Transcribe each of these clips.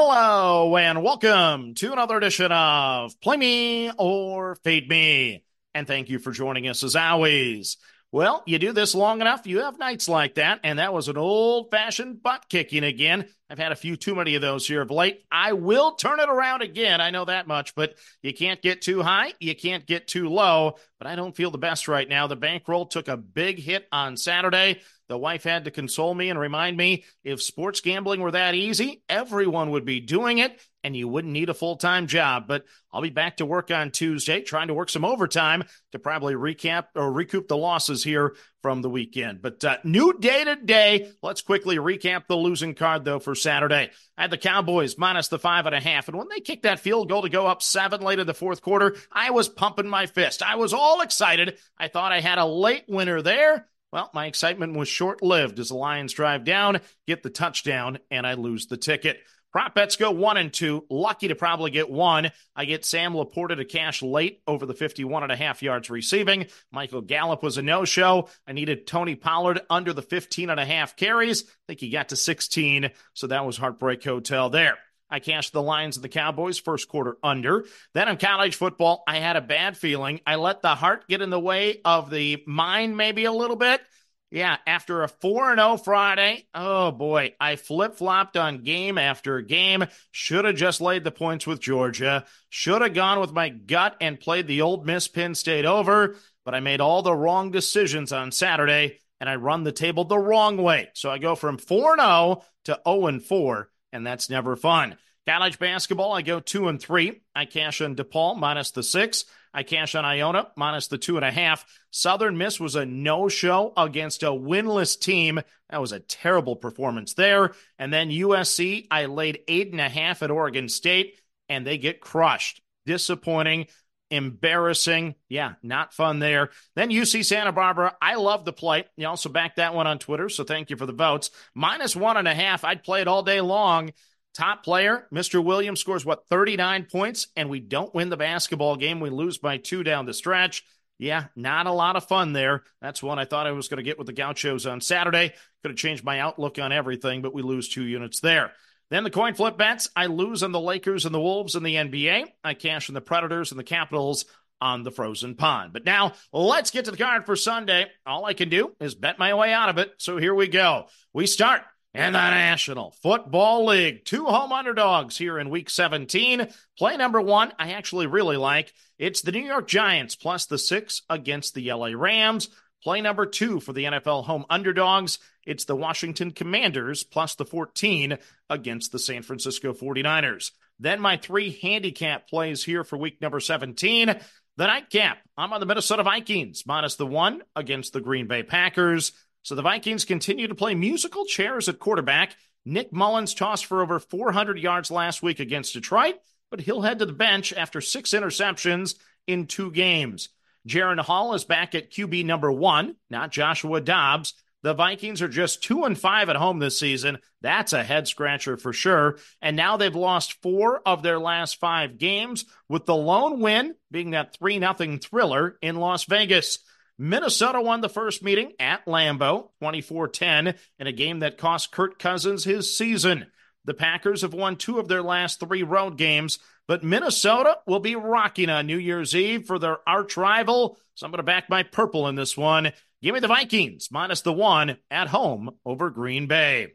Hello and welcome to another edition of Play Me or Fade Me. And thank you for joining us as always. Well, you do this long enough, you have nights like that, and that was an old fashioned butt kicking again. I've had a few too many of those here of late. I will turn it around again. I know that much, but you can't get too high. You can't get too low. But I don't feel the best right now. The bankroll took a big hit on Saturday. The wife had to console me and remind me if sports gambling were that easy, everyone would be doing it and you wouldn't need a full time job. But I'll be back to work on Tuesday, trying to work some overtime to probably recap or recoup the losses here from the weekend. But uh, new day today. Let's quickly recap the losing card, though, for Saturday. I had the Cowboys minus the five and a half. And when they kicked that field goal to go up seven late in the fourth quarter, I was pumping my fist. I was all excited. I thought I had a late winner there. Well, my excitement was short lived as the Lions drive down, get the touchdown, and I lose the ticket. Prop bets go one and two. Lucky to probably get one. I get Sam LaPorta to cash late over the 51 and a half yards receiving. Michael Gallup was a no show. I needed Tony Pollard under the 15 and a half carries. I think he got to 16. So that was Heartbreak Hotel there. I cashed the Lions and the Cowboys first quarter under. Then in college football, I had a bad feeling. I let the heart get in the way of the mind maybe a little bit. Yeah, after a 4 0 Friday, oh boy, I flip flopped on game after game. Should have just laid the points with Georgia. Should have gone with my gut and played the Ole Miss Penn State over, but I made all the wrong decisions on Saturday and I run the table the wrong way. So I go from 4 0 to 0 4 and that's never fun. College basketball, I go two and three. I cash on DePaul minus the six. I cash on Iona minus the two and a half. Southern Miss was a no show against a winless team. That was a terrible performance there. And then USC, I laid eight and a half at Oregon State, and they get crushed. Disappointing embarrassing. Yeah, not fun there. Then UC Santa Barbara. I love the play. You also backed that one on Twitter, so thank you for the votes. Minus one and a half. I'd play it all day long. Top player, Mr. Williams scores what, 39 points, and we don't win the basketball game. We lose by two down the stretch. Yeah, not a lot of fun there. That's one I thought I was going to get with the Gauchos on Saturday. Could have changed my outlook on everything, but we lose two units there. Then the coin flip bets. I lose on the Lakers and the Wolves in the NBA. I cash on the Predators and the Capitals on the frozen pond. But now let's get to the card for Sunday. All I can do is bet my way out of it. So here we go. We start in the National Football League. Two home underdogs here in week 17. Play number one, I actually really like. It's the New York Giants plus the six against the LA Rams. Play number two for the NFL home underdogs. It's the Washington Commanders plus the 14 against the San Francisco 49ers. Then my three handicap plays here for week number 17. The nightcap, I'm on the Minnesota Vikings minus the one against the Green Bay Packers. So the Vikings continue to play musical chairs at quarterback. Nick Mullens tossed for over 400 yards last week against Detroit, but he'll head to the bench after six interceptions in two games. Jaren Hall is back at QB number one, not Joshua Dobbs. The Vikings are just two and five at home this season. That's a head scratcher for sure. And now they've lost four of their last five games, with the lone win being that 3 0 thriller in Las Vegas. Minnesota won the first meeting at Lambeau 24 10 in a game that cost Kirk Cousins his season. The Packers have won two of their last three road games, but Minnesota will be rocking on New Year's Eve for their arch rival. So I'm going to back my purple in this one. Give me the Vikings minus the one at home over Green Bay.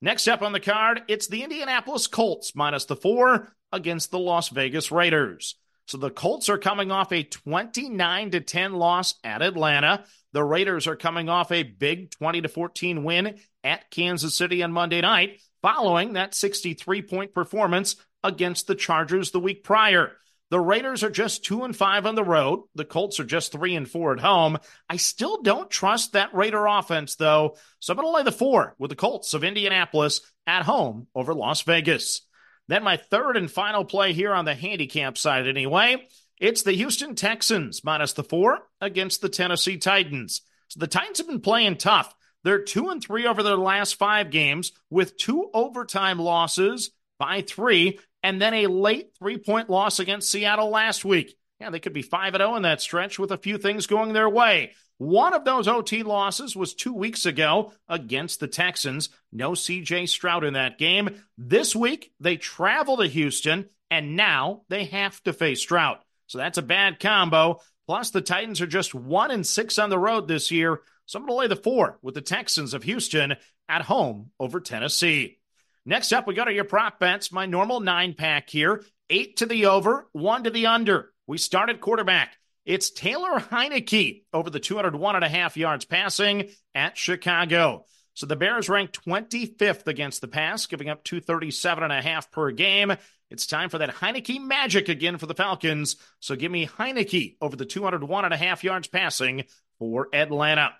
Next up on the card, it's the Indianapolis Colts minus the four against the Las Vegas Raiders. So the Colts are coming off a 29 to 10 loss at Atlanta. The Raiders are coming off a big 20 to 14 win at Kansas City on Monday night, following that 63 point performance against the Chargers the week prior. The Raiders are just 2 and 5 on the road. The Colts are just 3 and 4 at home. I still don't trust that Raider offense though. So I'm going to lay the 4 with the Colts of Indianapolis at home over Las Vegas. Then my third and final play here on the handicap side anyway, it's the Houston Texans minus the 4 against the Tennessee Titans. So the Titans have been playing tough. They're 2 and 3 over their last 5 games with two overtime losses by 3 and then a late three point loss against Seattle last week. Yeah, they could be 5 0 in that stretch with a few things going their way. One of those OT losses was two weeks ago against the Texans. No CJ Stroud in that game. This week, they travel to Houston, and now they have to face Stroud. So that's a bad combo. Plus, the Titans are just one and six on the road this year. So I'm going to lay the four with the Texans of Houston at home over Tennessee. Next up, we go to your prop bets. My normal nine pack here eight to the over, one to the under. We started quarterback. It's Taylor Heinicke over the 201 and a half yards passing at Chicago. So the Bears ranked 25th against the pass, giving up 237 and a half per game. It's time for that Heinicke magic again for the Falcons. So give me Heinicke over the 201 and a half yards passing for Atlanta.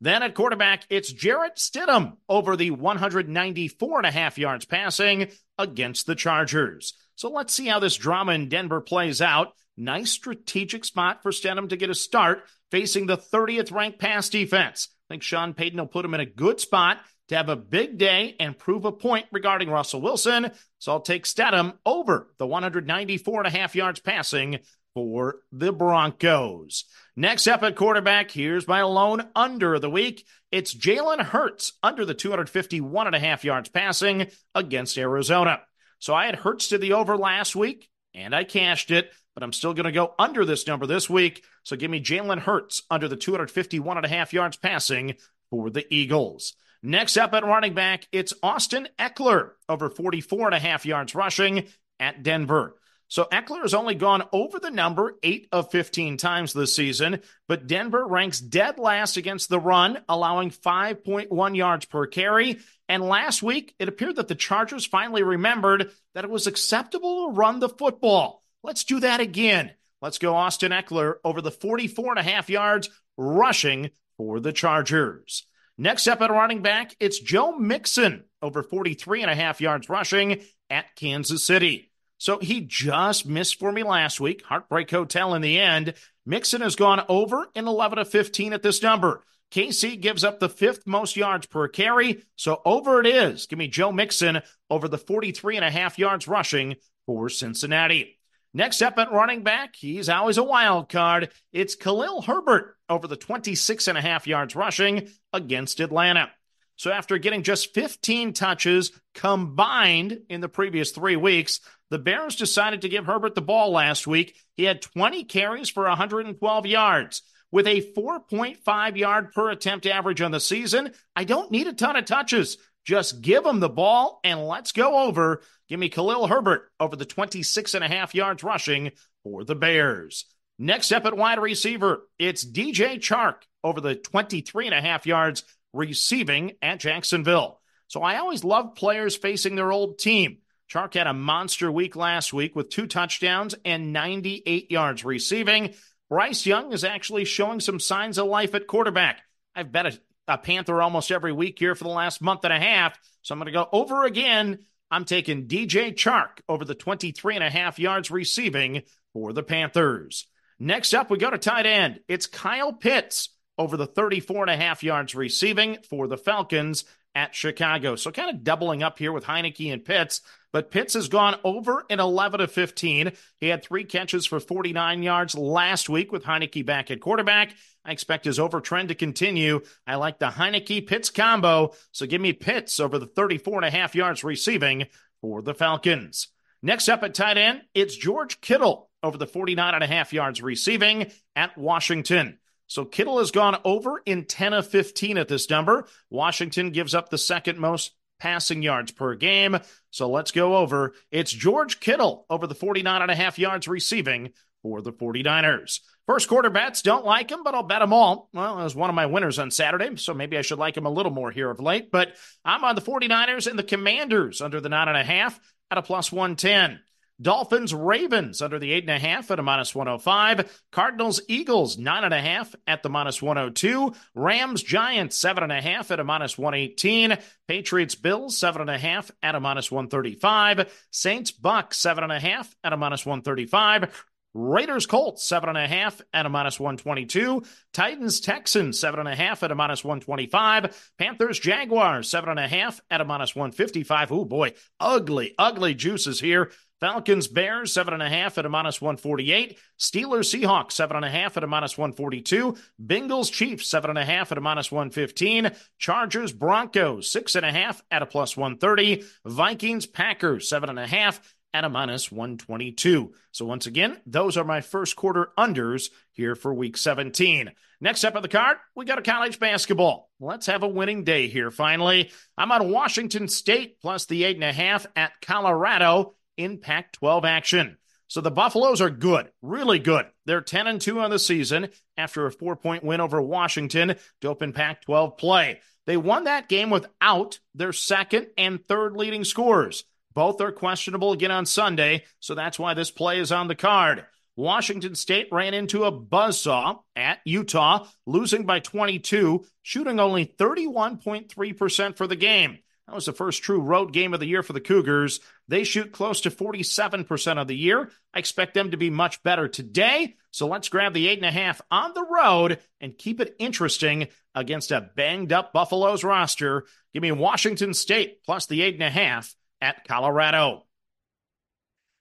Then at quarterback, it's Jarrett Stidham over the 194 and a half yards passing against the Chargers. So let's see how this drama in Denver plays out. Nice strategic spot for Stidham to get a start facing the 30th ranked pass defense. I think Sean Payton will put him in a good spot to have a big day and prove a point regarding Russell Wilson. So I'll take Stidham over the 194 and a half yards passing for the Broncos. Next up at quarterback, here's my lone under of the week. It's Jalen Hurts under the 251 and a half yards passing against Arizona. So I had Hurts to the over last week and I cashed it but I'm still going to go under this number this week. So give me Jalen Hurts under the 251 and a half yards passing for the Eagles. Next up at running back, it's Austin Ekeler over 44 and a half yards rushing at Denver. So Ekeler has only gone over the number 8 of 15 times this season, but Denver ranks dead last against the run, allowing 5.1 yards per carry. And last week, it appeared that the Chargers finally remembered that it was acceptable to run the football. Let's do that again. Let's go Austin Ekeler over the 44 and a half yards rushing for the Chargers. Next up at running back, it's Joe Mixon over 43 and a half yards rushing at Kansas City. So he just missed for me last week. Heartbreak Hotel in the end. Mixon has gone over in 11 of 15 at this number. KC gives up the fifth most yards per carry. So over it is. Give me Joe Mixon over the 43 and a half yards rushing for Cincinnati. Next up at running back, he's always a wild card. It's Khalil Herbert over the 26 and a half yards rushing against Atlanta. So after getting just 15 touches combined in the previous three weeks, the Bears decided to give Herbert the ball last week. He had 20 carries for 112 yards. With a 4.5 yard per attempt average on the season, I don't need a ton of touches. Just give him the ball and let's go over. Give me Khalil Herbert over the 26 and a half yards rushing for the Bears. Next up at wide receiver, it's DJ Chark over the 23 and a half yards receiving at Jacksonville. So I always love players facing their old team. Chark had a monster week last week with two touchdowns and 98 yards receiving. Bryce Young is actually showing some signs of life at quarterback. I've bet a a Panther almost every week here for the last month and a half. So I'm going to go over again. I'm taking DJ Chark over the 23 and a half yards receiving for the Panthers. Next up, we go to tight end. It's Kyle Pitts over the 34 and a half yards receiving for the Falcons at Chicago. So kind of doubling up here with Heinicke and Pitts. But Pitts has gone over in 11 of 15. He had three catches for 49 yards last week with Heinicke back at quarterback. I expect his over trend to continue. I like the Heinicke Pitts combo. So give me Pitts over the 34 and a half yards receiving for the Falcons. Next up at tight end, it's George Kittle over the 49 and a half yards receiving at Washington. So Kittle has gone over in 10 of 15 at this number. Washington gives up the second most passing yards per game. So let's go over. It's George Kittle over the 49 and a half yards receiving for the 49ers. First quarter bets, don't like him, but I'll bet them all. Well, it was one of my winners on Saturday, so maybe I should like him a little more here of late. But I'm on the 49ers and the Commanders under the nine and a half at a plus 110. Dolphins, Ravens under the eight and a half at a minus 105. Cardinals, Eagles, nine and a half at the minus 102. Rams, Giants, seven and a half at a minus 118. Patriots, Bills, seven and a half at a minus 135. Saints, Bucs, seven and a half at a minus 135. Raiders Colts, seven and a half at a minus 122. Titans Texans, seven and a half at a minus 125. Panthers Jaguars, seven and a half at a minus 155. Oh boy, ugly, ugly juices here. Falcons, Bears, seven and a half at a minus 148. Steelers, Seahawks, seven and a half at a minus 142. Bengals, Chiefs, seven and a half at a minus 115. Chargers, Broncos, six and a half at a plus 130. Vikings, Packers, seven and a half at a minus 122. So once again, those are my first quarter unders here for week 17. Next up on the card, we got a college basketball. Let's have a winning day here finally. I'm on Washington State plus the eight and a half at Colorado in Pac 12 action. So the Buffaloes are good, really good. They're 10 and 2 on the season after a four point win over Washington to open Pac 12 play. They won that game without their second and third leading scorers. Both are questionable again on Sunday, so that's why this play is on the card. Washington State ran into a buzzsaw at Utah, losing by 22, shooting only 31.3% for the game. That was the first true road game of the year for the Cougars. They shoot close to 47% of the year. I expect them to be much better today. So let's grab the eight and a half on the road and keep it interesting against a banged up Buffaloes roster. Give me Washington State plus the eight and a half at Colorado.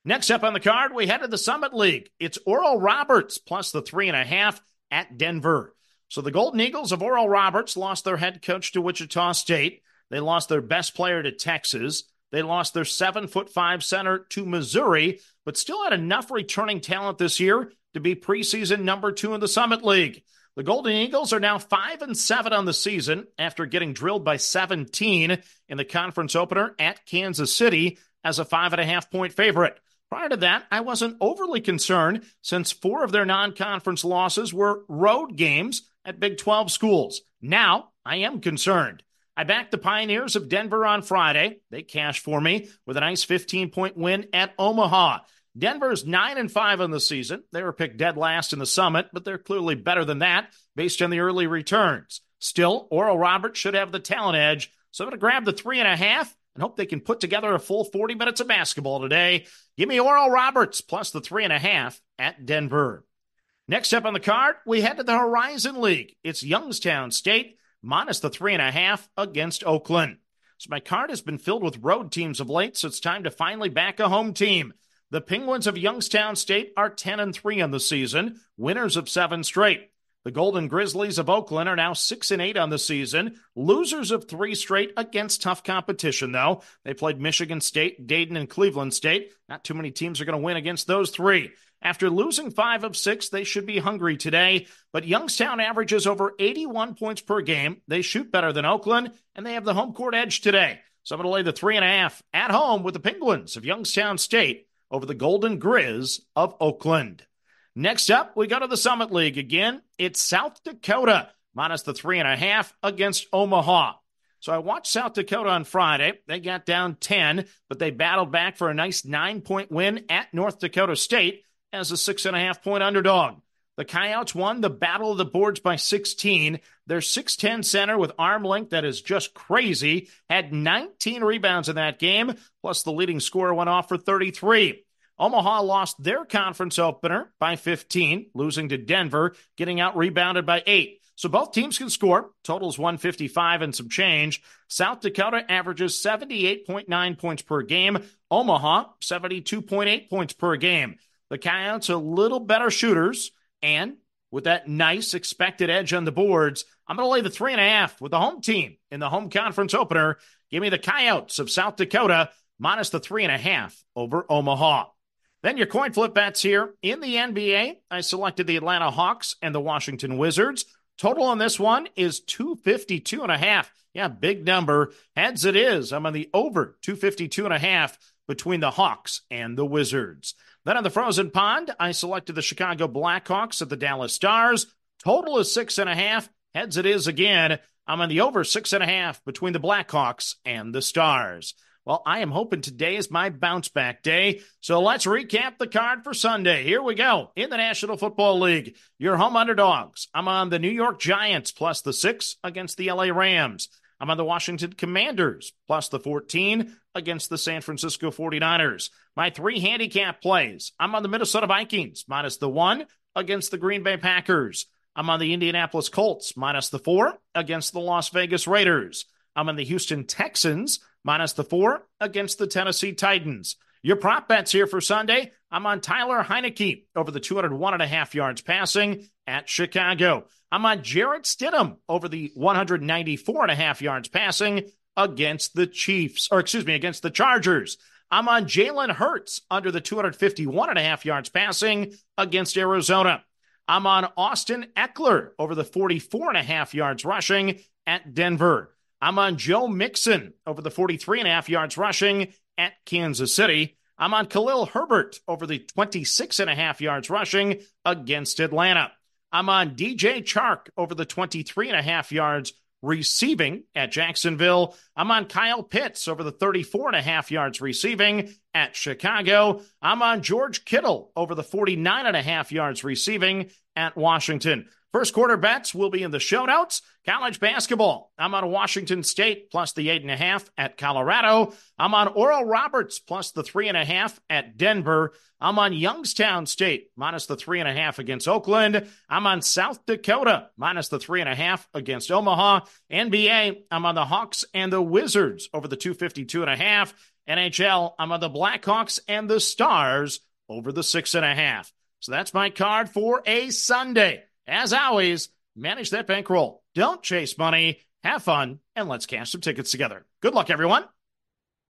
Next up on the card, we head to the Summit League. It's Oral Roberts plus the three and a half at Denver. So the Golden Eagles of Oral Roberts lost their head coach to Wichita State. They lost their best player to Texas. They lost their seven foot five center to Missouri, but still had enough returning talent this year to be preseason number two in the Summit League. The Golden Eagles are now five and seven on the season after getting drilled by 17 in the conference opener at Kansas City as a five and a half point favorite. Prior to that, I wasn't overly concerned since four of their non conference losses were road games at Big 12 schools. Now I am concerned. I backed the Pioneers of Denver on Friday. They cashed for me with a nice 15 point win at Omaha. Denver's 9 and 5 on the season. They were picked dead last in the summit, but they're clearly better than that based on the early returns. Still, Oral Roberts should have the talent edge, so I'm going to grab the three and a half and hope they can put together a full 40 minutes of basketball today. Give me Oral Roberts plus the three and a half at Denver. Next up on the card, we head to the Horizon League. It's Youngstown State minus the three and a half against Oakland. So my card has been filled with road teams of late, so it's time to finally back a home team. The Penguins of Youngstown State are 10 and 3 on the season, winners of seven straight. The Golden Grizzlies of Oakland are now 6 and 8 on the season, losers of 3 straight against tough competition though. They played Michigan State, Dayton and Cleveland State. Not too many teams are going to win against those 3. After losing five of six, they should be hungry today. But Youngstown averages over 81 points per game. They shoot better than Oakland, and they have the home court edge today. So I'm going to lay the three and a half at home with the Penguins of Youngstown State over the Golden Grizz of Oakland. Next up, we go to the Summit League again. It's South Dakota minus the three and a half against Omaha. So I watched South Dakota on Friday. They got down 10, but they battled back for a nice nine point win at North Dakota State as a six and a half point underdog. The Coyotes won the Battle of the Boards by 16. Their 6'10 center with arm length that is just crazy had 19 rebounds in that game, plus the leading scorer went off for 33. Omaha lost their conference opener by 15, losing to Denver, getting out rebounded by 8. So both teams can score. Totals 155 and some change. South Dakota averages 78.9 points per game. Omaha 72.8 points per game. The Coyotes are a little better shooters, and with that nice expected edge on the boards, I'm going to lay the three and a half with the home team in the home conference opener. Give me the Coyotes of South Dakota minus the three and a half over Omaha. Then your coin flip bets here. In the NBA, I selected the Atlanta Hawks and the Washington Wizards. Total on this one is 252 and a half. Yeah, big number. Heads it is. I'm on the over 252 and a half between the Hawks and the Wizards. Then on the frozen pond, I selected the Chicago Blackhawks at the Dallas Stars. Total is six and a half. Heads it is again. I'm on the over six and a half between the Blackhawks and the Stars. Well, I am hoping today is my bounce back day. So let's recap the card for Sunday. Here we go. In the National Football League, your home underdogs. I'm on the New York Giants plus the six against the LA Rams. I'm on the Washington Commanders plus the 14 against the San Francisco 49ers. My three handicap plays. I'm on the Minnesota Vikings minus the one against the Green Bay Packers. I'm on the Indianapolis Colts minus the four against the Las Vegas Raiders. I'm on the Houston Texans minus the four against the Tennessee Titans. Your prop bets here for Sunday. I'm on Tyler Heinicke over the 201 and a half yards passing at Chicago. I'm on Jarrett Stidham over the 194 and a half yards passing against the Chiefs, or excuse me, against the Chargers. I'm on Jalen Hurts under the 251 and a half yards passing against Arizona. I'm on Austin Ekeler over the 44 and a half yards rushing at Denver. I'm on Joe Mixon over the 43 and a half yards rushing at Kansas City. I'm on Khalil Herbert over the 26 and a half yards rushing against Atlanta. I'm on DJ Chark over the 23 and a half yards receiving at Jacksonville. I'm on Kyle Pitts over the 34 and a half yards receiving at Chicago. I'm on George Kittle over the 49 and a half yards receiving at Washington. First quarter bets will be in the show notes. College basketball. I'm on Washington State plus the eight and a half at Colorado. I'm on Oral Roberts plus the three and a half at Denver. I'm on Youngstown State minus the three and a half against Oakland. I'm on South Dakota minus the three and a half against Omaha. NBA, I'm on the Hawks and the Wizards over the 252 and a half. NHL, I'm on the Blackhawks and the Stars over the six and a half. So that's my card for a Sunday. As always, manage that bankroll. Don't chase money. Have fun, and let's cash some tickets together. Good luck, everyone.